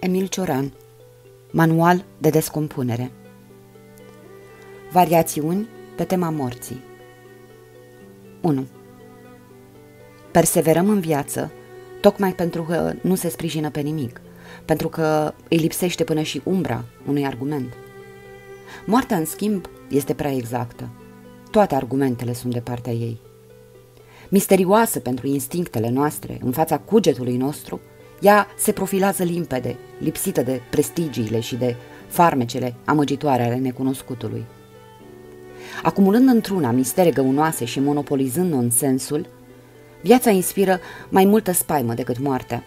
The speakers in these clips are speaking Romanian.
Emil Cioran Manual de descompunere Variațiuni pe tema morții 1. Perseverăm în viață tocmai pentru că nu se sprijină pe nimic, pentru că îi lipsește până și umbra unui argument. Moartea, în schimb, este prea exactă. Toate argumentele sunt de partea ei. Misterioasă pentru instinctele noastre, în fața cugetului nostru, ea se profilează limpede, lipsită de prestigiile și de farmecele amăgitoare ale necunoscutului. Acumulând într-una mistere găunoase și monopolizând nonsensul, viața inspiră mai multă spaimă decât moartea.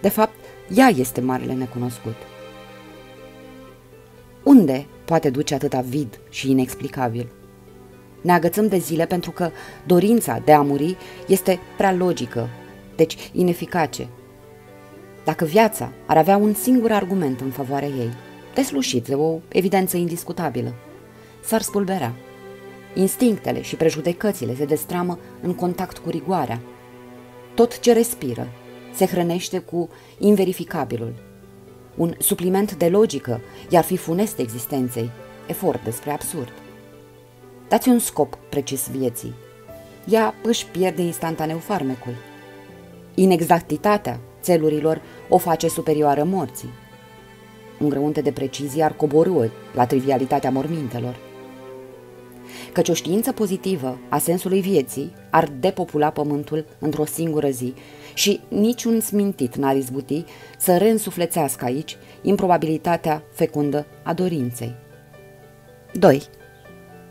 De fapt, ea este marele necunoscut. Unde poate duce atâta vid și inexplicabil? Ne agățăm de zile pentru că dorința de a muri este prea logică, deci ineficace. Dacă viața ar avea un singur argument în favoarea ei, deslușit de o evidență indiscutabilă, s-ar spulbera. Instinctele și prejudecățile se destramă în contact cu rigoarea. Tot ce respiră se hrănește cu inverificabilul. Un supliment de logică i-ar fi funest existenței, efort despre absurd. Dați un scop precis vieții. Ea își pierde instantaneu farmecul. Inexactitatea țelurilor o face superioară morții. Un grăunte de precizie ar coborâ la trivialitatea mormintelor. Căci o știință pozitivă a sensului vieții ar depopula pământul într-o singură zi și niciun smintit n-ar izbuti să reînsuflețească aici improbabilitatea fecundă a dorinței. 2.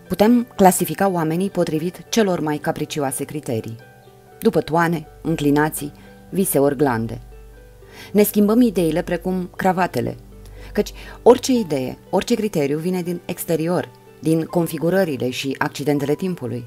Putem clasifica oamenii potrivit celor mai capricioase criterii. După toane, înclinații, vise ori glande. Ne schimbăm ideile precum cravatele, căci orice idee, orice criteriu vine din exterior, din configurările și accidentele timpului.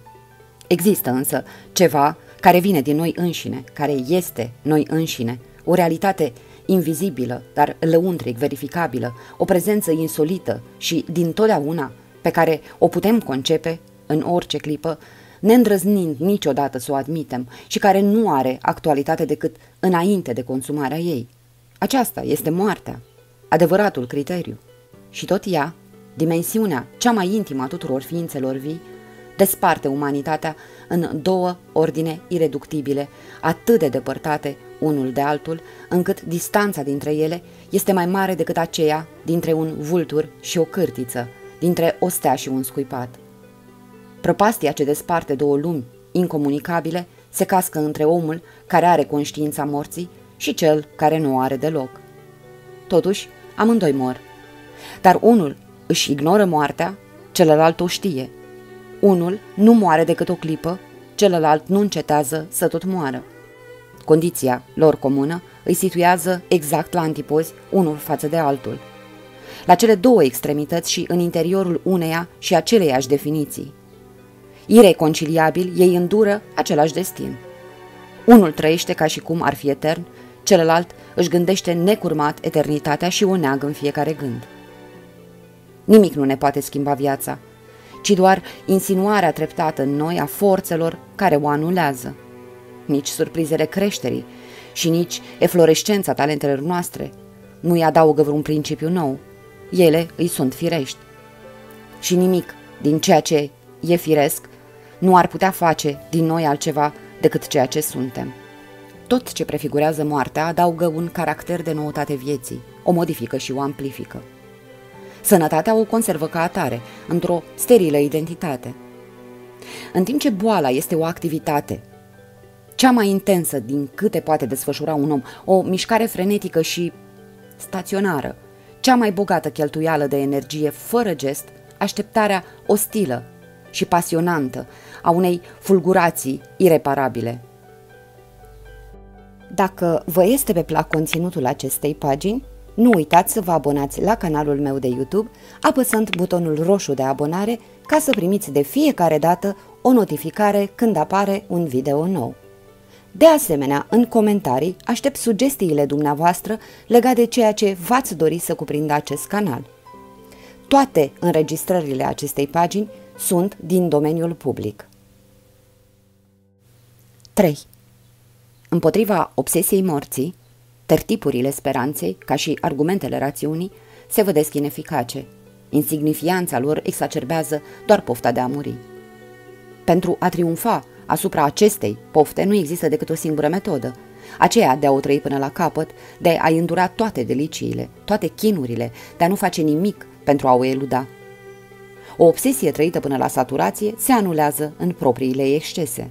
Există însă ceva care vine din noi înșine, care este noi înșine, o realitate invizibilă, dar lăuntric verificabilă, o prezență insolită și din totdeauna pe care o putem concepe în orice clipă, neîndrăznind niciodată să o admitem și care nu are actualitate decât înainte de consumarea ei. Aceasta este moartea, adevăratul criteriu. Și tot ea, dimensiunea cea mai intimă a tuturor ființelor vii, desparte umanitatea în două ordine ireductibile, atât de depărtate unul de altul, încât distanța dintre ele este mai mare decât aceea dintre un vultur și o cârtiță, dintre o stea și un scuipat. Prăpastia ce desparte două lumi incomunicabile se cască între omul care are conștiința morții și cel care nu o are deloc. Totuși, amândoi mor. Dar unul își ignoră moartea, celălalt o știe. Unul nu moare decât o clipă, celălalt nu încetează să tot moară. Condiția lor comună îi situează exact la antipozi unul față de altul. La cele două extremități și în interiorul uneia și aceleiași definiții. Ireconciliabil, ei îndură același destin. Unul trăiește ca și cum ar fi etern, celălalt își gândește necurmat eternitatea și o neagă în fiecare gând. Nimic nu ne poate schimba viața, ci doar insinuarea treptată în noi a forțelor care o anulează. Nici surprizele creșterii și nici eflorescența talentelor noastre nu îi adaugă vreun principiu nou. Ele îi sunt firești. Și nimic din ceea ce e firesc nu ar putea face din noi altceva decât ceea ce suntem. Tot ce prefigurează moartea adaugă un caracter de noutate vieții, o modifică și o amplifică. Sănătatea o conservă ca atare, într-o sterilă identitate. În timp ce boala este o activitate, cea mai intensă din câte poate desfășura un om, o mișcare frenetică și staționară, cea mai bogată cheltuială de energie fără gest, așteptarea ostilă și pasionantă a unei fulgurații ireparabile. Dacă vă este pe plac conținutul acestei pagini, nu uitați să vă abonați la canalul meu de YouTube, apăsând butonul roșu de abonare ca să primiți de fiecare dată o notificare când apare un video nou. De asemenea, în comentarii aștept sugestiile dumneavoastră legate de ceea ce v-ați dori să cuprindă acest canal. Toate înregistrările acestei pagini sunt din domeniul public. 3. Împotriva obsesiei morții, tertipurile speranței, ca și argumentele rațiunii, se vădesc ineficace. Insignifianța lor exacerbează doar pofta de a muri. Pentru a triumfa asupra acestei pofte nu există decât o singură metodă, aceea de a o trăi până la capăt, de a îndura toate deliciile, toate chinurile, de a nu face nimic pentru a o eluda. O obsesie trăită până la saturație se anulează în propriile ei excese.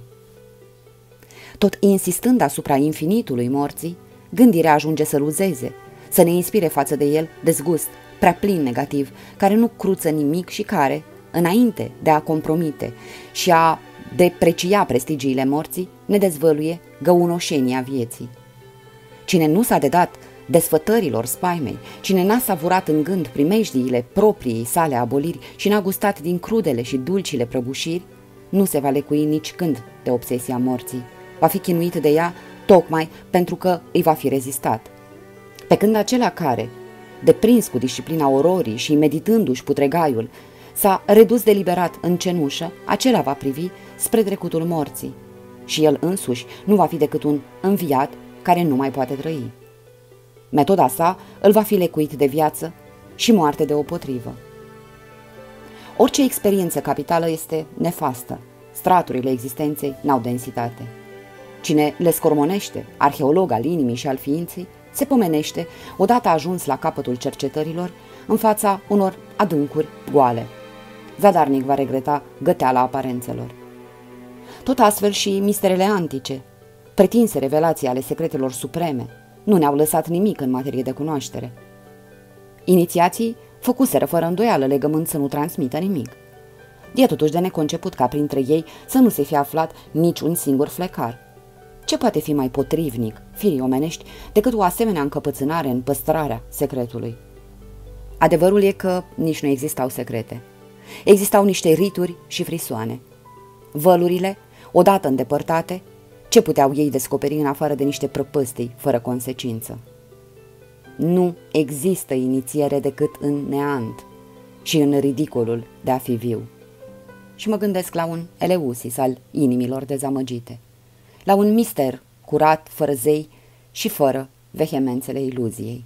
Tot insistând asupra infinitului morții, gândirea ajunge să luzeze, să ne inspire față de el dezgust, prea plin negativ, care nu cruță nimic și care, înainte de a compromite și a deprecia prestigiile morții, ne dezvăluie găunoșenia vieții. Cine nu s-a dedat desfătărilor spaimei, cine n-a savurat în gând primejdiile propriei sale aboliri și n-a gustat din crudele și dulcile prăbușiri, nu se va lecui nici când de obsesia morții. Va fi chinuit de ea tocmai pentru că îi va fi rezistat. Pe când acela care, deprins cu disciplina ororii și meditându-și putregaiul, s-a redus deliberat în cenușă, acela va privi spre trecutul morții și el însuși nu va fi decât un înviat care nu mai poate trăi. Metoda sa îl va fi lecuit de viață și moarte de potrivă. Orice experiență capitală este nefastă. Straturile existenței n-au densitate. Cine le scormonește, arheolog al inimii și al ființei, se pomenește, odată ajuns la capătul cercetărilor, în fața unor adâncuri goale. Zadarnic va regreta găteala aparențelor. Tot astfel și misterele antice, pretinse revelații ale secretelor supreme, nu ne-au lăsat nimic în materie de cunoaștere. Inițiații făcuseră fără îndoială legământ să nu transmită nimic. E totuși de neconceput ca printre ei să nu se fie aflat niciun singur flecar. Ce poate fi mai potrivnic, firii omenești, decât o asemenea încăpățânare în păstrarea secretului? Adevărul e că nici nu existau secrete. Existau niște rituri și frisoane. Vălurile, odată îndepărtate, ce puteau ei descoperi în afară de niște prăpăstii fără consecință? Nu există inițiere decât în neant și în ridicolul de a fi viu. Și mă gândesc la un eleusis al inimilor dezamăgite, la un mister curat, fără zei și fără vehemențele iluziei.